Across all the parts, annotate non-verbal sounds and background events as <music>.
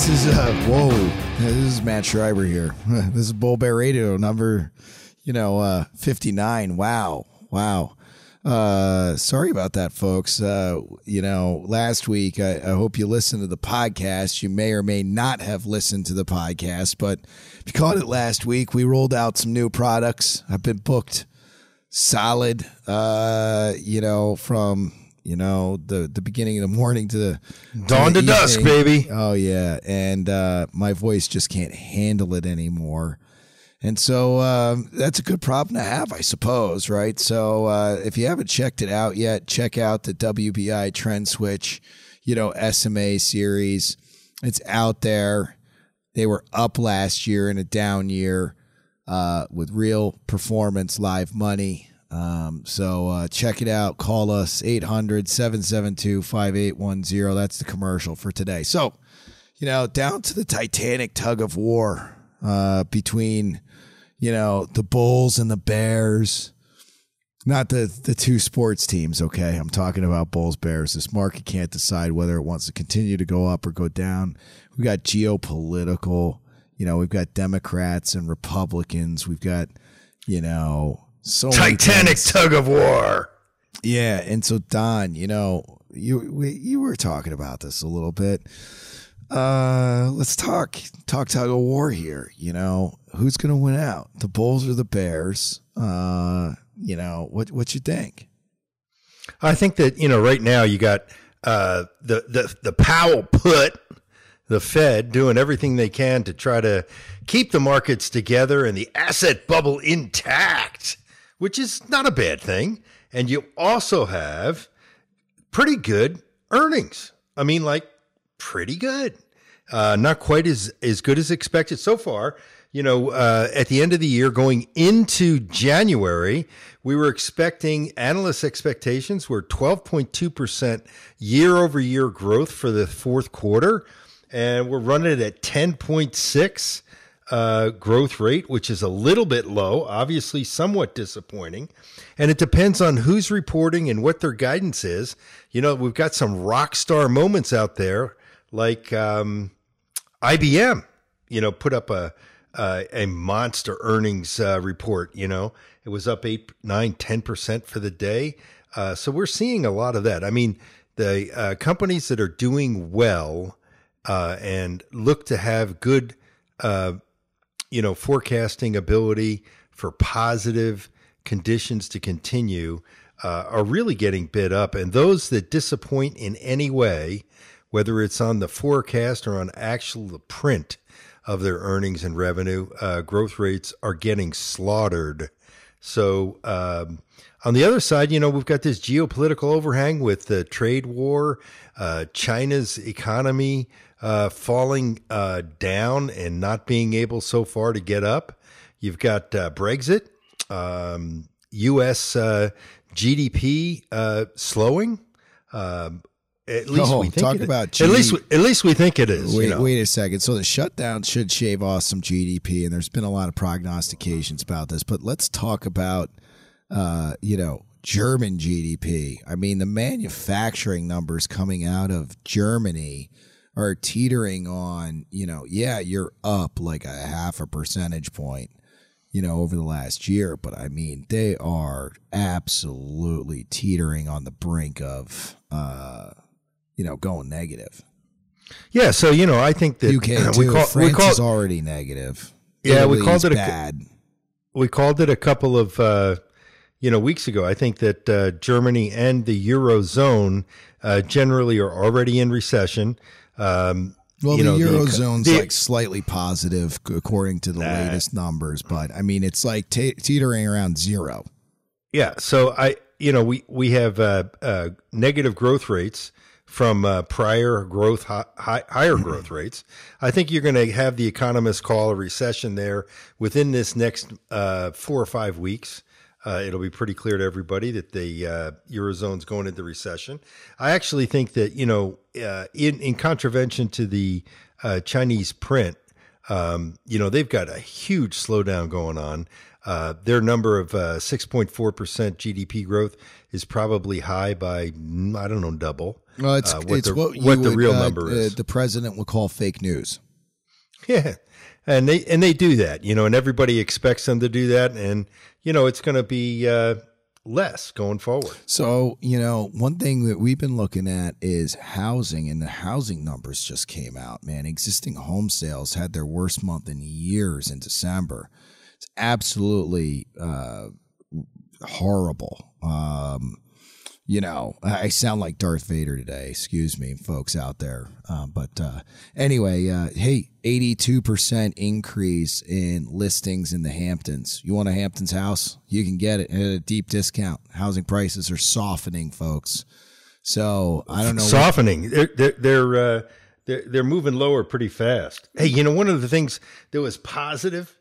This is uh whoa. This is Matt Schreiber here. <laughs> This is Bull Bear Radio number, you know, uh 59. Wow. Wow. Uh sorry about that folks. Uh you know, last week I, I hope you listened to the podcast. You may or may not have listened to the podcast, but if you caught it last week, we rolled out some new products. I've been booked solid uh you know from you know the the beginning of the morning to the Dawn the to dusk, baby. Oh yeah, and uh, my voice just can't handle it anymore. And so um, that's a good problem to have, I suppose, right? So uh, if you haven't checked it out yet, check out the WBI Trend Switch, you know, SMA series. It's out there. They were up last year in a down year uh, with real performance, live money. Um, so uh, check it out. Call us 800 772 5810. That's the commercial for today. So, you know, down to the Titanic tug of war uh, between, you know, the Bulls and the Bears. Not the, the two sports teams, okay? I'm talking about Bulls Bears. This market can't decide whether it wants to continue to go up or go down. We've got geopolitical, you know, we've got Democrats and Republicans. We've got, you know, so Titanic tug of war. Yeah, and so Don, you know, you we, you were talking about this a little bit. Uh, let's talk talk tug of war here. You know, who's going to win out? The Bulls or the Bears? Uh, you know, what what you think? I think that, you know, right now you got uh, the, the, the Powell put, the Fed doing everything they can to try to keep the markets together and the asset bubble intact, which is not a bad thing. And you also have pretty good earnings. I mean, like pretty good. Uh, not quite as, as good as expected so far. You know, uh, at the end of the year, going into January, we were expecting analysts' expectations were 12.2% year over year growth for the fourth quarter. And we're running at 10.6 uh, growth rate, which is a little bit low, obviously somewhat disappointing. And it depends on who's reporting and what their guidance is. You know, we've got some rock star moments out there, like um, IBM. You know, put up a a monster earnings uh, report. You know, it was up eight, nine, ten percent for the day. Uh, so we're seeing a lot of that. I mean, the uh, companies that are doing well uh, and look to have good uh, you know, forecasting ability for positive conditions to continue uh, are really getting bid up. And those that disappoint in any way, whether it's on the forecast or on actual the print of their earnings and revenue, uh, growth rates are getting slaughtered. So, um, on the other side, you know, we've got this geopolitical overhang with the trade war, uh, China's economy uh, falling uh, down and not being able so far to get up. You've got uh, Brexit, um, U.S. uh, GDP uh, slowing. Um, at least Oh, we think talk it- about at least GDP. at least we think it is. Wait, you know. wait a second. So the shutdown should shave off some GDP, and there's been a lot of prognostications about this. But let's talk about, uh, you know, German GDP. I mean, the manufacturing numbers coming out of Germany are teetering on. You know, yeah, you're up like a half a percentage point. You know, over the last year, but I mean, they are absolutely teetering on the brink of, uh, you know, going negative. Yeah, so you know, I think that UK <clears throat> we too. call, France we call is already negative. Yeah, we called it a- bad. we called it a couple of uh, you know weeks ago. I think that uh, Germany and the eurozone uh, generally are already in recession. Um, well, the know, eurozone's the- like slightly positive according to the latest numbers, but I mean it's like teetering around zero. Yeah, so I you know, we we have uh, uh, negative growth rates from uh, prior growth high, higher <clears throat> growth rates. I think you're going to have the economists call a recession there within this next uh, four or five weeks. Uh, it'll be pretty clear to everybody that the uh, eurozone's going into recession. I actually think that you know, uh, in in contravention to the uh, Chinese print, um, you know, they've got a huge slowdown going on. Uh, their number of uh, 6.4% GDP growth is probably high by, mm, I don't know, double. Well, it's, uh, what it's the, what, what the would, real uh, number uh, is. the president would call fake news. Yeah. And they and they do that, you know, and everybody expects them to do that and you know, it's going to be uh, less going forward. So, you know, one thing that we've been looking at is housing, and the housing numbers just came out, man. Existing home sales had their worst month in years in December. It's absolutely uh, horrible. Um, you know, I sound like Darth Vader today. Excuse me, folks out there. Uh, but uh, anyway, uh, hey, 82% increase in listings in the Hamptons. You want a Hamptons house? You can get it at a deep discount. Housing prices are softening, folks. So I don't know. what- Softening. They're they're they're, uh, they're they're moving lower pretty fast. Hey, you know, one of the things that was positive,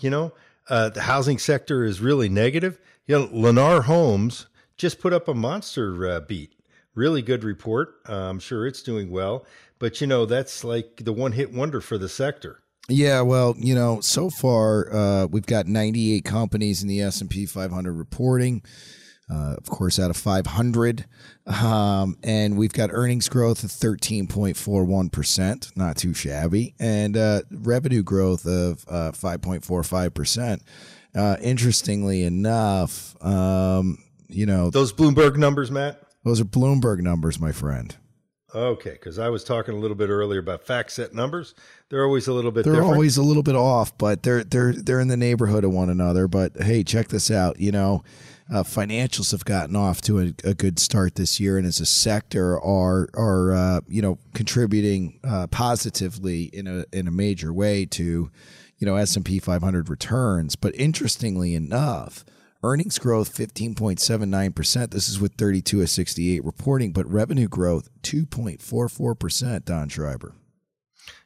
you know, uh, the housing sector is really negative. You know, Lennar Homes just put up a monster uh, beat. Really good report. Uh, I'm sure it's doing well, but you know, that's like the one hit wonder for the sector. Yeah, well, you know, so far uh, we've got 98 companies in the S&P 500 reporting. Uh, of course, out of 500, um, and we've got earnings growth of 13.41 percent, not too shabby, and uh, revenue growth of uh, 5.45 percent. Uh, interestingly enough, um, you know, Those Bloomberg numbers, Matt. those are Bloomberg numbers, my friend. Okay, because I was talking a little bit earlier about FactSet numbers. They're always a little bit they're different. always a little bit off, but they're they're they're in the neighborhood of one another. But hey, check this out. You know, uh, financials have gotten off to a, a good start this year, and as a sector are are uh, you know contributing uh, positively in a in a major way to you know S and P 500 returns. But interestingly enough. Earnings growth 15.79%. This is with 32 of 68 reporting, but revenue growth 2.44%, Don Schreiber.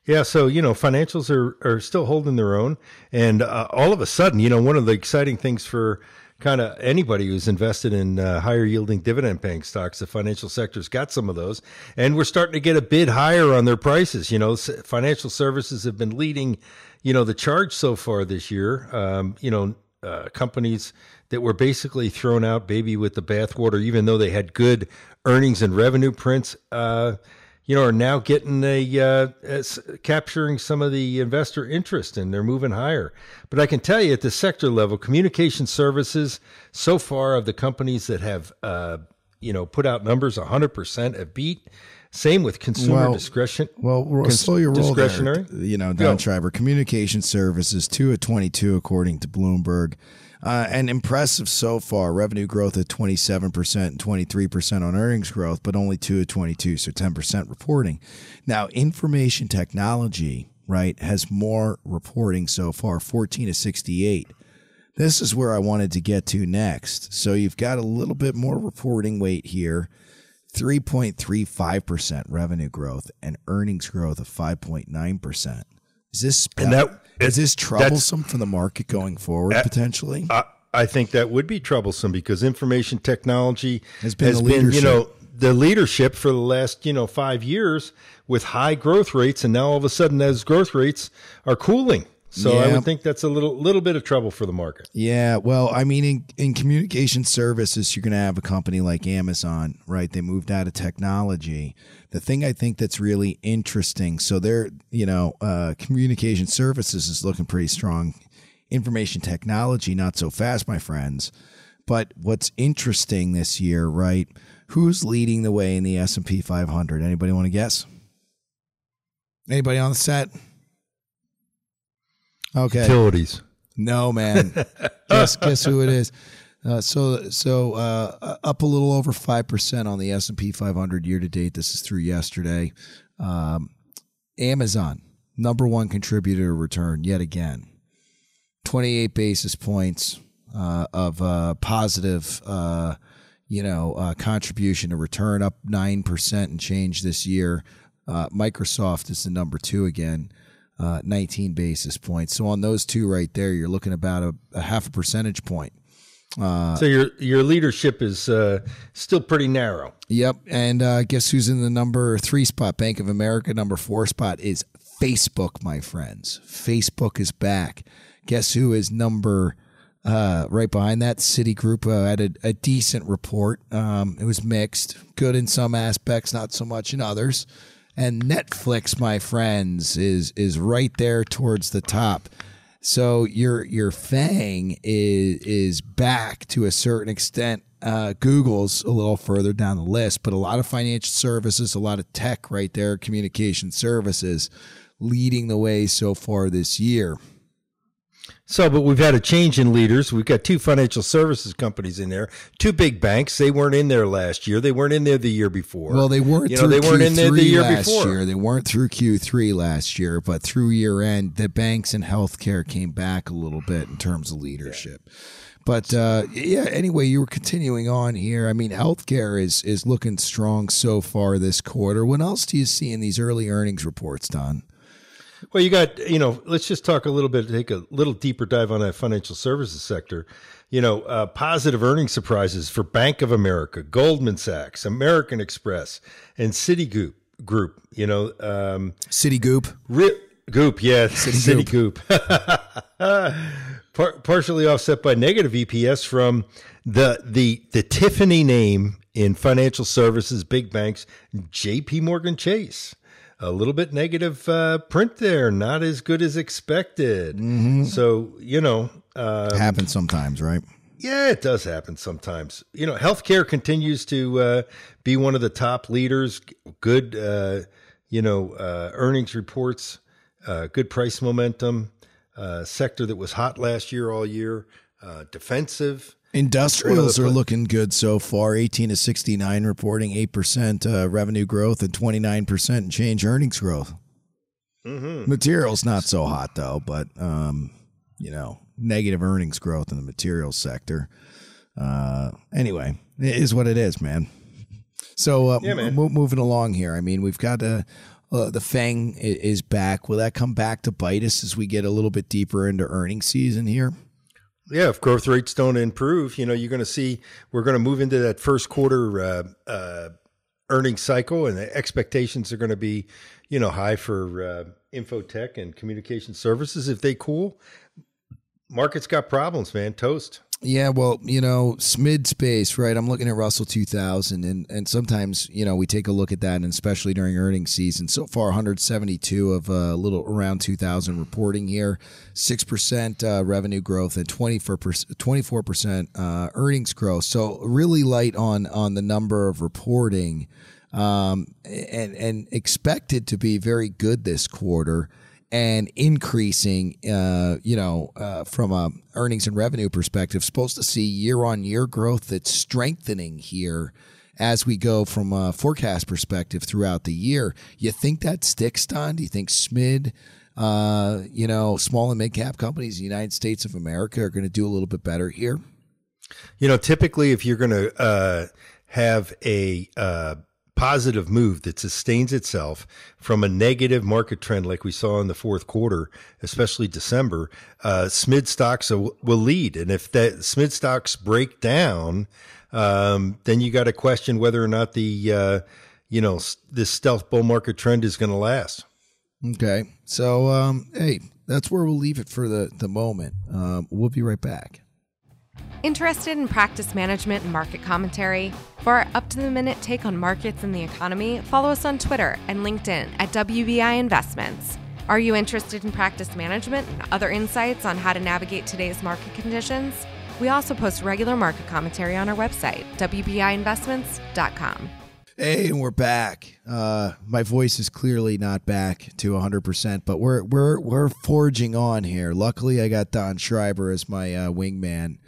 Yeah, so you know, financials are are still holding their own, and uh, all of a sudden, you know, one of the exciting things for kind of anybody who's invested in uh, higher yielding dividend paying stocks, the financial sector's got some of those, and we're starting to get a bid higher on their prices. You know, financial services have been leading, you know, the charge so far this year. Um, you know, uh, companies that were basically thrown out baby with the bathwater, even though they had good earnings and revenue prints. Uh, you know, are now getting a uh, as- capturing some of the investor interest, and they're moving higher. But I can tell you, at the sector level, communication services so far of the companies that have uh, you know put out numbers, hundred percent have beat. Same with consumer Well, discretion. Well, cons- slow your roll discretionary. there. You know, Go. Don Schreiber, communication services, 2 of 22, according to Bloomberg. Uh, and impressive so far. Revenue growth at 27% and 23% on earnings growth, but only 2 of 22, so 10% reporting. Now, information technology, right, has more reporting so far, 14 of 68. This is where I wanted to get to next. So you've got a little bit more reporting weight here. 3.35% revenue growth and earnings growth of 5.9%. Is this And that- is this troublesome for the market going forward potentially? I, I think that would be troublesome because information technology Has been the you leadership. know, the leadership for the last, you know, five years with high growth rates, and now all of a sudden those growth rates are cooling. So I would think that's a little little bit of trouble for the market. Yeah, well, I mean, in, in communication services, you're going to have a company like Amazon, right? They moved out of technology. The thing I think that's really interesting, so they're, you know, uh, communication services is looking pretty strong. Information technology, not so fast, my friends. But what's interesting this year, right? Who's leading the way in the S and P 500? Anybody want to guess? Anybody on the set? Okay. Utilities. No, man. <laughs> guess guess who it is. Uh, so so uh, up a little over five percent on the S and P 500 year to date. This is through yesterday. Um, Amazon number one contributor to return yet again. 28 basis points uh, of uh, positive, uh, you know, uh, contribution to return up 9% and change this year. Uh, Microsoft is the number two again, uh, 19 basis points. So on those two right there, you're looking about a, a half a percentage point. Uh, so your your leadership is uh, still pretty narrow. Yep, and uh, guess who's in the number three spot? Bank of America. Number four spot is Facebook, my friends. Facebook is back. Guess who is number uh, right behind that? Citigroup uh, had a, a decent report. Um, it was mixed, good in some aspects, not so much in others. And Netflix, my friends, is is right there towards the top. So your your Fang is is back to a certain extent. Uh, Google's a little further down the list, but a lot of financial services, a lot of tech right there, communication services, leading the way so far this year. So, but we've had a change in leaders. We've got two financial services companies in there, two big banks. They weren't in there last year. They weren't in there the year before. Well, they weren't. You know, they weren't Q3 in there the year before. Year. They weren't through Q3 last year, but through year end, the banks and healthcare came back a little bit in terms of leadership. Yeah. But uh, yeah, anyway, you were continuing on here. I mean, healthcare is is looking strong so far this quarter. What else do you see in these early earnings reports, Don? Well, you got, you know, let's just talk a little bit, take a little deeper dive on that financial services sector. You know, uh, positive earnings surprises for Bank of America, Goldman Sachs, American Express, and Citigroup. Group, you know, um, Citigroup. Ri- Goop, yeah, <laughs> Citigroup. Par- partially offset by negative EPS from the the the Tiffany name in financial services, big banks, J.P. Morgan Chase a little bit negative uh, print there, not as good as expected. Mm-hmm. So you know, um, happens sometimes, right? Yeah, it does happen sometimes. You know, healthcare continues to uh, be one of the top leaders. Good, uh, you know, uh, earnings reports, uh, good price momentum. Uh, sector that was hot last year, all year. defensive. Industrials are looking good so far. 18 to 69 reporting 8% uh, revenue growth and 29% change earnings growth. Mm-hmm. Materials not so hot though, but um, you know, negative earnings growth in the materials sector. Uh, anyway, it is what it is, man. So uh, yeah, man. M- moving along here, I mean, we've got uh, uh, the Fang is back. Will that come back to bite us as we get a little bit deeper into earnings season here? Yeah, if growth rates don't improve, you know, you're going to see we're going to move into that first quarter uh, uh, earnings cycle, and the expectations are going to be, you know, high for uh, infotech and communication services. If they cool, market's got problems, man. Toast. Yeah, well, you know, SMID space, right? I'm looking at Russell 2000, and and sometimes you know we take a look at that, and especially during earnings season. So far, 172 of a uh, little around 2,000 reporting here, six percent uh, revenue growth and 24 percent uh, earnings growth. So really light on on the number of reporting, um, and and expected to be very good this quarter and increasing, uh, you know, uh, from a earnings and revenue perspective, supposed to see year on year growth that's strengthening here as we go from a forecast perspective throughout the year. You think that sticks, Don? Do you think SMID, uh, you know, small and mid cap companies in the United States of America are going to do a little bit better here? You know, typically, if you're going to uh, have a uh, positive move that sustains itself from a negative market trend like we saw in the fourth quarter, especially December, uh, SMID stocks will lead. And if that SMID stocks break down, um, then you got to question whether or not the, uh, you know, this stealth bull market trend is going to last. Okay. So, um, hey, that's where we'll leave it for the, the moment. Um, we'll be right back. Interested in practice management and market commentary? For our up to the minute take on markets and the economy, follow us on Twitter and LinkedIn at WBI Investments. Are you interested in practice management and other insights on how to navigate today's market conditions? We also post regular market commentary on our website, WBIinvestments.com. Hey, and we're back. Uh, my voice is clearly not back to 100%, but we're we're we're forging on here. Luckily, I got Don Schreiber as my uh, wingman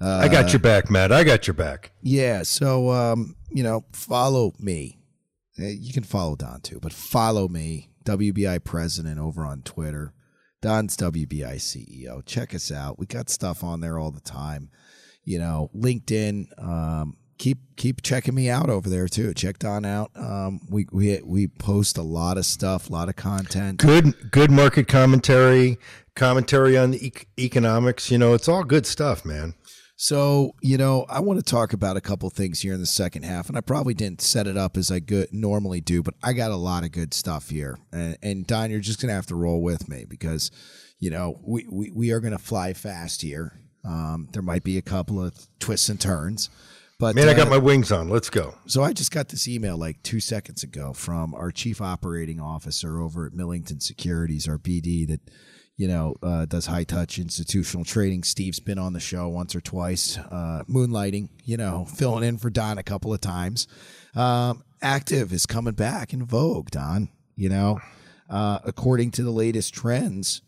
uh, I got your back, Matt. I got your back. Yeah. So, um, you know, follow me. Uh, you can follow Don too, but follow me, WBI President, over on Twitter. Don's WBI CEO. Check us out. We got stuff on there all the time. You know, LinkedIn, um, keep keep checking me out over there too. Check Don out. Um, we we we post a lot of stuff, a lot of content. Good good market commentary, commentary on the e- economics. You know, it's all good stuff, man. So, you know, I want to talk about a couple things here in the second half, and I probably didn't set it up as I good normally do, but I got a lot of good stuff here. And, and Don, you're just going to have to roll with me because, you know, we, we, we are going to fly fast here. Um, there might be a couple of twists and turns. But Man, I got uh, my wings on. Let's go. so I just got this email like two seconds ago from our chief operating officer over at Millington Securities, our BD that you know uh, does high touch institutional trading. Steve's been on the show once or twice, uh, moonlighting, you know, <laughs> filling in for Don a couple of times. Um, active is coming back in vogue, Don. You know, uh, according to the latest trends,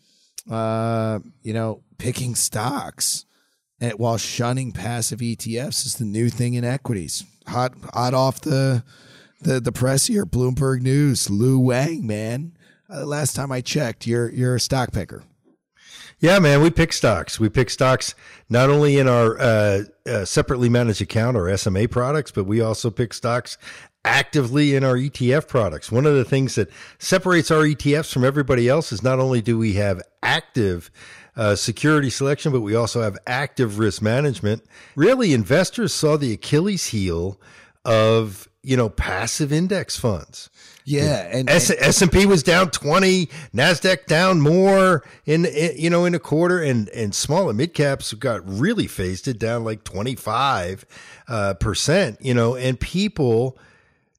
uh, you know, picking stocks while shunning passive ETFs is the new thing in equities. Hot, hot off the the the press here, Bloomberg News. Lu Wang, man. Uh, last time I checked, you're you're a stock picker. Yeah, man, we pick stocks. We pick stocks not only in our uh, uh, separately managed account or SMA products, but we also pick stocks actively in our ETF products. One of the things that separates our ETFs from everybody else is not only do we have active uh, security selection, but we also have active risk management. Really, investors saw the Achilles heel of you know passive index funds. Yeah, and, S and P was down twenty, Nasdaq down more in, in you know in a quarter, and and small and mid caps got really phased it down like twenty five uh, percent. You know, and people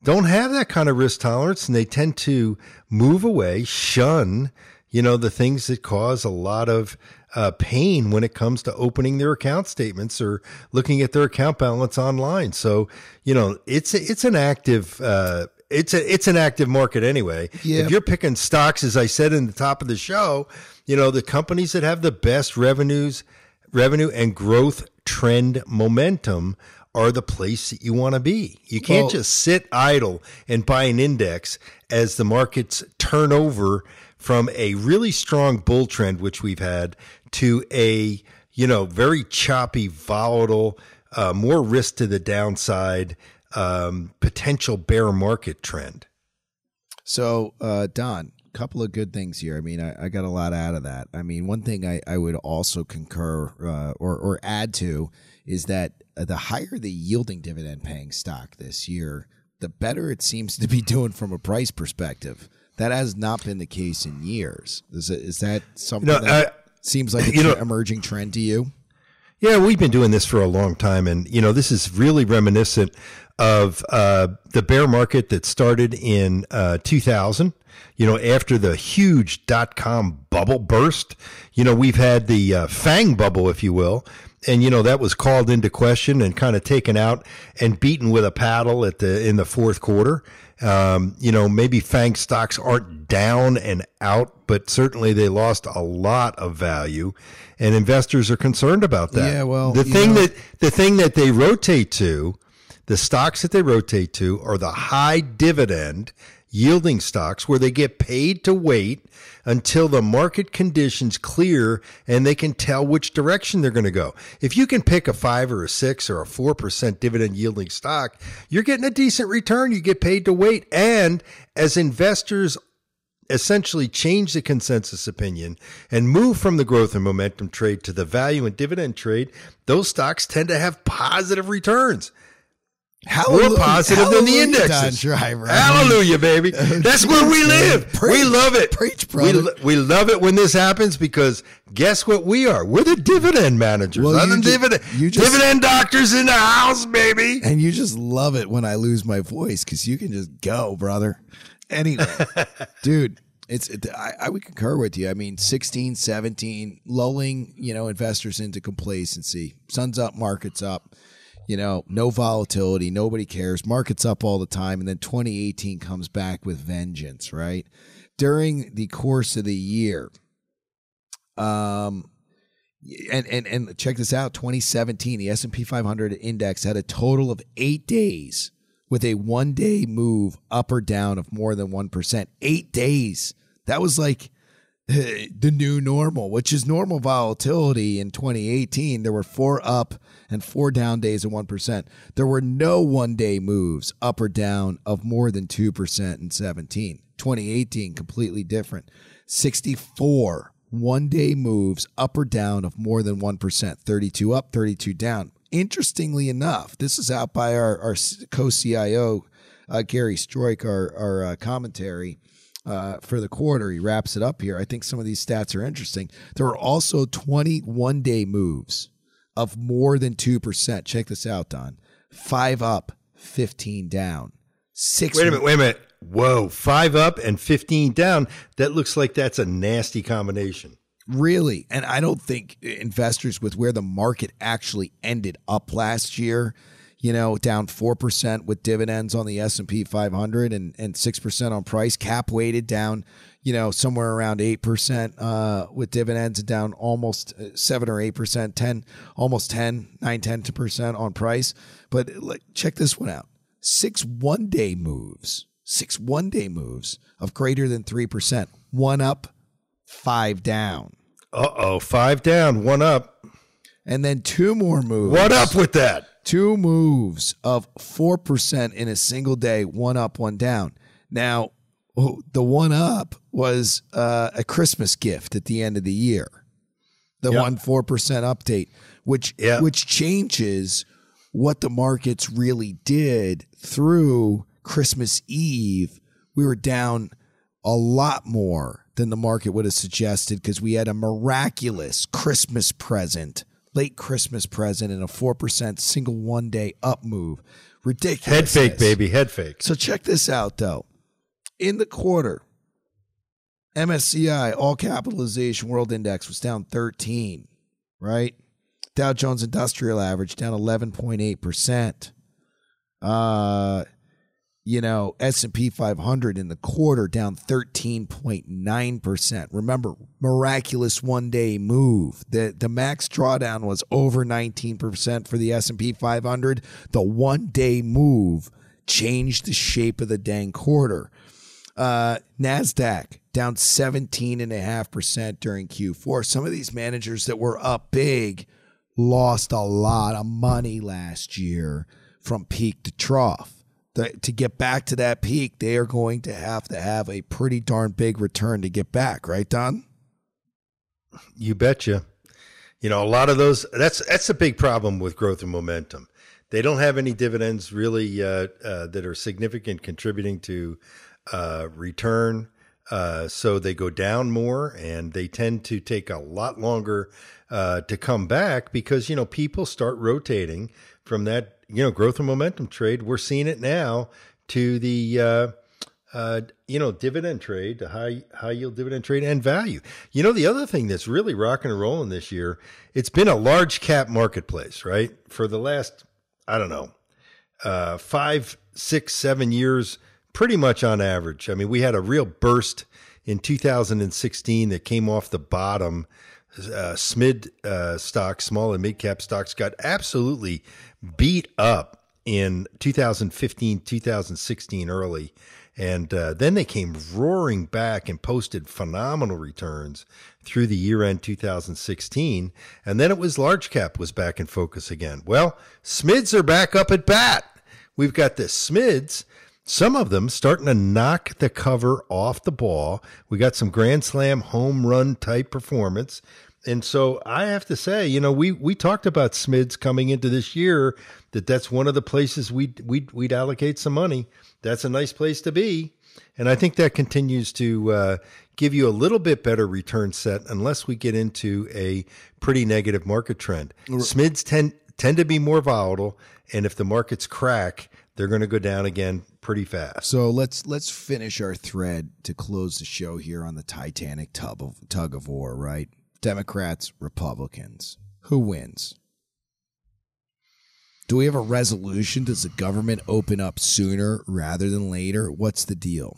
don't have that kind of risk tolerance, and they tend to move away, shun you know the things that cause a lot of uh, pain when it comes to opening their account statements or looking at their account balance online. So you know it's it's an active. Uh, it's a it's an active market anyway. Yeah. If you're picking stocks, as I said in the top of the show, you know the companies that have the best revenues, revenue and growth trend momentum are the place that you want to be. You can't Well- just sit idle and buy an index as the markets turn over from a really strong bull trend, which we've had, to a you know very choppy, volatile, uh, more risk to the downside, um, potential bear market trend. So, uh, Don, a couple of good things here. I mean, I, I got a lot out of that. I mean, one thing I, I would also concur uh, or, or add to is that uh, the higher the yielding dividend paying stock this year, the better it seems to be <laughs> doing from a price perspective. That has not been the case in years. Is, it, is that something You know, that I- seems like <laughs> a you know- tre- emerging trend to you? Yeah, we've been doing this for a long time, and you know this is really reminiscent of uh, the bear market that started in uh, 2000. You know, after the huge dot com bubble burst, you know we've had the uh, Fang bubble, if you will, and you know that was called into question and kind of taken out and beaten with a paddle at the in the fourth quarter. Um, you know, maybe Fang stocks aren't down and out, but certainly they lost a lot of value, and investors are concerned about that. Yeah, well, the thing know- that the thing that they rotate to, the stocks that they rotate to, are the high dividend yielding stocks where they get paid to wait until the market conditions clear and they can tell which direction they're going to go. If you can pick a five or a six or a four percent dividend yielding stock, you're getting a decent return. You get paid to wait. And as investors essentially change the consensus opinion and move from the growth and momentum trade to the value and dividend trade, those stocks tend to have positive returns. More positive than the Hallelujah, indexes. Hallelujah, baby. <laughs> That's where we live. we love it. Preach, brother. lo- we love it when this happens because guess what we are? We're the dividend managers. Well, you ju- dividend, you just- dividend doctors in the house, baby. And you just love it when I lose my voice because you can just go, brother. Anyway, <laughs> dude, it's it, I, I would concur with you. I mean, 16, 17, lulling, you know, investors into complacency. Sun's up, market's up. You know, no volatility, nobody cares. Market's up all the time, and then 2018 comes back with vengeance, right? During the course of the year, um, and and and check this out 2017 the s&p 500 index had a total of eight days with a one day move up or down of more than 1% eight days that was like <laughs> the new normal, which is normal volatility in 2018. There were four up and four down days of 1%. There were no one day moves up or down of more than 2% in 17. 2018, completely different. 64 one day moves up or down of more than 1%, 32 up, 32 down. Interestingly enough, this is out by our, our co CIO, uh, Gary Stroik, our, our uh, commentary uh, for the quarter. He wraps it up here. I think some of these stats are interesting. There were also 21 day moves of more than 2%. Check this out, Don. Five up, 15 down. Six. Wait a minute, wait a minute. Whoa, five up and 15 down. That looks like that's a nasty combination. Really. And I don't think investors, with where the market actually ended up last year, you know, down 4% with dividends on the S&P 500 and, and 6% on price, cap weighted down, you know, somewhere around 8% uh, with dividends and down almost uh, 7 or 8%, 10, almost 10, 9, 10% on price. But like, check this one out. Six one-day moves six one day moves of greater than 3%. One up, five down. Uh oh, five down, one up. And then two more moves. What up with that? Two moves of 4% in a single day, one up, one down. Now, oh, the one up was uh, a Christmas gift at the end of the year. The yep. one 4% update, which yep. which changes what the markets really did through Christmas Eve, we were down a lot more than the market would have suggested because we had a miraculous Christmas present, late Christmas present, and a 4% single one day up move. Ridiculous. Head fake, baby. Head fake. So check this out, though. In the quarter, MSCI all capitalization world index was down 13, right? Dow Jones Industrial Average down 11.8%. Uh, you know, S&P 500 in the quarter down 13.9%. Remember, miraculous one-day move. The the max drawdown was over 19% for the S&P 500. The one-day move changed the shape of the dang quarter. Uh, Nasdaq down 17.5% during Q4. Some of these managers that were up big lost a lot of money last year from peak to trough to get back to that peak, they are going to have to have a pretty darn big return to get back, right, Don? You betcha. You know, a lot of those that's that's a big problem with growth and momentum. They don't have any dividends really uh, uh, that are significant contributing to uh, return. Uh, so they go down more and they tend to take a lot longer uh, to come back because, you know, people start rotating from that you know growth and momentum trade. We're seeing it now to the uh, uh, you know dividend trade, the high high yield dividend trade, and value. You know the other thing that's really rocking and rolling this year, it's been a large cap marketplace, right? For the last I don't know uh, five, six, seven years, pretty much on average. I mean, we had a real burst in 2016 that came off the bottom. Uh, SMID uh, stocks, small and mid cap stocks, got absolutely beat up in 2015, 2016 early. And uh, then they came roaring back and posted phenomenal returns through the year end 2016. And then it was large cap was back in focus again. Well, SMIDs are back up at bat. We've got the SMIDs, some of them starting to knock the cover off the ball. We got some Grand Slam home run type performance and so I have to say, you know, we we talked about SMIDs coming into this year that that's one of the places we we'd, we'd allocate some money. That's a nice place to be, and I think that continues to uh, give you a little bit better return set unless we get into a pretty negative market trend. SMIDs tend tend to be more volatile, and if the markets crack, they're going to go down again pretty fast. So let's let's finish our thread to close the show here on the Titanic tug of tug of war, right? Democrats, Republicans. Who wins? Do we have a resolution? Does the government open up sooner rather than later? What's the deal?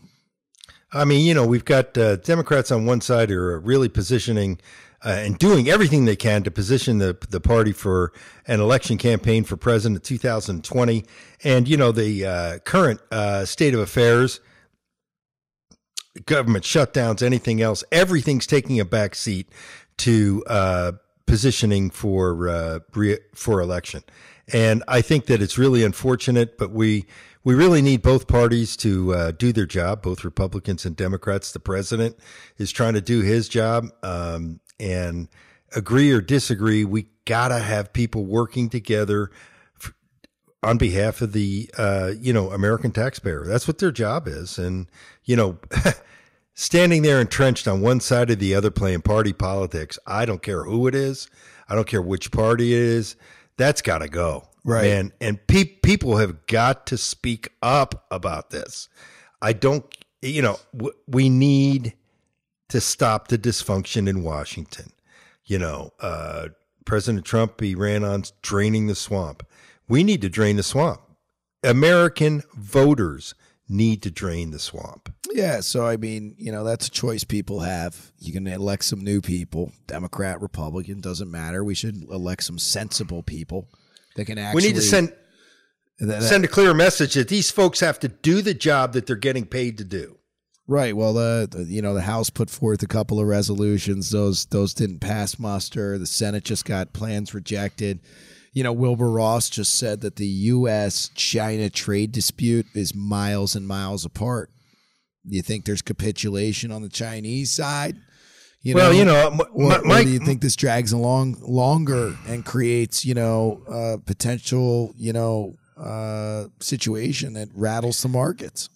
I mean, you know, we've got uh, Democrats on one side who are really positioning uh, and doing everything they can to position the the party for an election campaign for president 2020. And you know, the uh, current uh, state of affairs government shutdowns, anything else. Everything's taking a back seat to uh, positioning for uh, re- for election, and I think that it's really unfortunate. But we we really need both parties to uh, do their job, both Republicans and Democrats. The president is trying to do his job, um, and agree or disagree, we gotta have people working together f- on behalf of the uh, you know American taxpayer. That's what their job is, and you know. <laughs> standing there entrenched on one side or the other playing party politics, I don't care who it is. I don't care which party it is. That's got to go. Right. And, and pe- people have got to speak up about this. I don't, you know, w- we need to stop the dysfunction in Washington. You know, uh, President Trump, he ran on draining the swamp. We need to drain the swamp. American voters need to drain the swamp. Yeah, so I mean, you know, that's a choice people have. You can elect some new people, Democrat, Republican, doesn't matter. We should elect some sensible people that can actually. we need to send that- send a clear message that these folks have to do the job that they're getting paid to do. Right. Well, the, the you know the House put forth a couple of resolutions. Those those didn't pass muster. The Senate just got plans rejected. You know, Wilbur Ross just said that the U.S. China trade dispute is miles and miles apart. Do you think there's capitulation on the Chinese side? You well, you know, m- or, my, or do you think this drags along longer and creates, you know, a potential, you know, uh, situation that rattles the markets?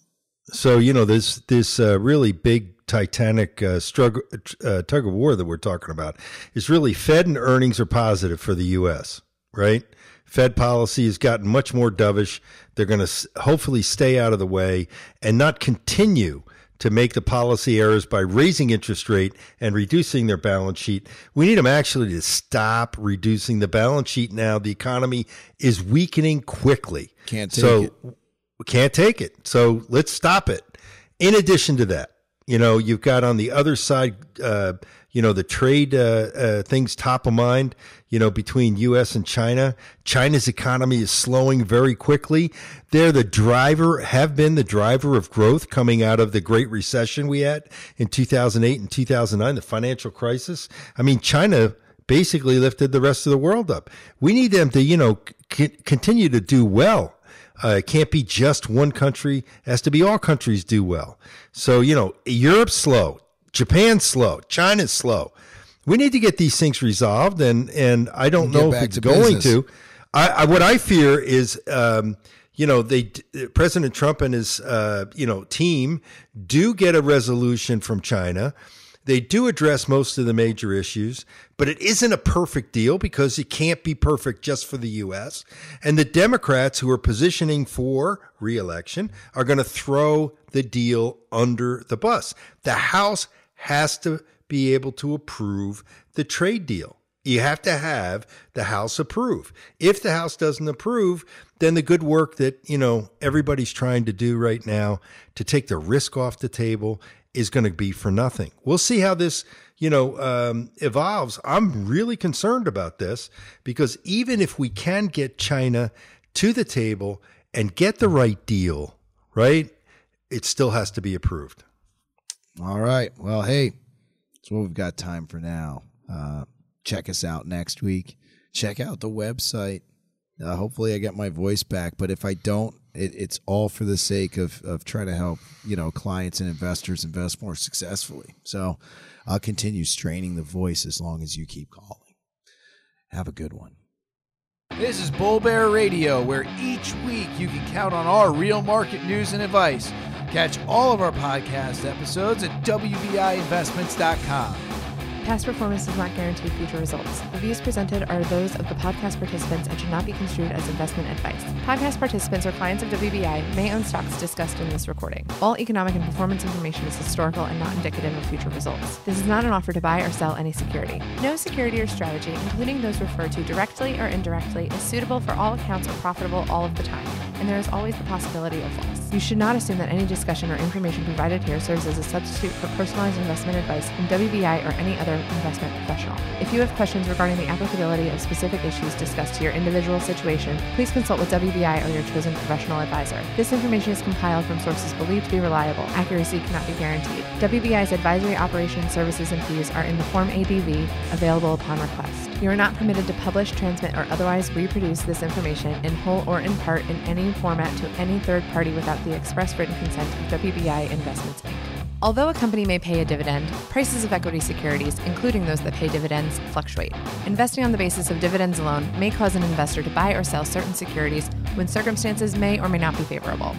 so you know this this uh, really big Titanic uh, struggle uh, tug of war that we're talking about is really Fed and earnings are positive for the U.S. Right? Fed policy has gotten much more dovish. They're going to hopefully stay out of the way and not continue to make the policy errors by raising interest rate and reducing their balance sheet. We need them actually to stop reducing the balance sheet now. The economy is weakening quickly. Can't take so it. we can't take it. So let's stop it. In addition to that, you know, you've got on the other side, uh, you know, the trade uh, uh, things top of mind, you know, between U.S. and China. China's economy is slowing very quickly. They're the driver, have been the driver of growth coming out of the Great Recession we had in 2008 and 2009, the financial crisis. I mean, China basically lifted the rest of the world up. We need them to, you know, c- continue to do well. Uh, it can't be just one country. It has to be all countries do well. So, you know, Europe's slow, Japan's slow, China's slow. We need to get these things resolved, and and I don't know if it's to going business. to. I, I what I fear is, um, you know, they President Trump and his uh, you know team do get a resolution from China. They do address most of the major issues, but it isn't a perfect deal because it can't be perfect just for the U.S. And the Democrats who are positioning for reelection are going to throw the deal under the bus. The House has to be able to approve the trade deal. You have to have the House approve. If the House doesn't approve, then the good work that, you know, everybody's trying to do right now to take the risk off the table is going to be for nothing. We'll see how this, you know, um, evolves. I'm really concerned about this because even if we can get China to the table and get the right deal, right, it still has to be approved. All right. Well, hey, that's what we've got time for now. Uh, check us out next week. Check out the website. Uh, hopefully, I get my voice back. But if I don't, it, it's all for the sake of, of trying to help you know clients and investors invest more successfully. So I'll continue straining the voice as long as you keep calling. Have a good one. This is Bull Bear Radio, where each week you can count on our real market news and advice. Catch all of our podcast episodes at WBIinvestments.com. Past performance does not guarantee future results. The views presented are those of the podcast participants and should not be construed as investment advice. Podcast participants or clients of WBI may own stocks discussed in this recording. All economic and performance information is historical and not indicative of future results. This is not an offer to buy or sell any security. No security or strategy, including those referred to directly or indirectly, is suitable for all accounts or profitable all of the time. And there is always the possibility of loss. You should not assume that any discussion or information provided here serves as a substitute for personalized investment advice from WBI or any other investment professional. If you have questions regarding the applicability of specific issues discussed to your individual situation, please consult with WBI or your chosen professional advisor. This information is compiled from sources believed to be reliable. Accuracy cannot be guaranteed. WBI's advisory operations, services, and fees are in the Form ADV available upon request. You are not permitted to publish, transmit, or otherwise reproduce this information in whole or in part in any format to any third party without the express written consent of WBI Investments Inc. Although a company may pay a dividend, prices of equity securities, including those that pay dividends, fluctuate. Investing on the basis of dividends alone may cause an investor to buy or sell certain securities when circumstances may or may not be favorable.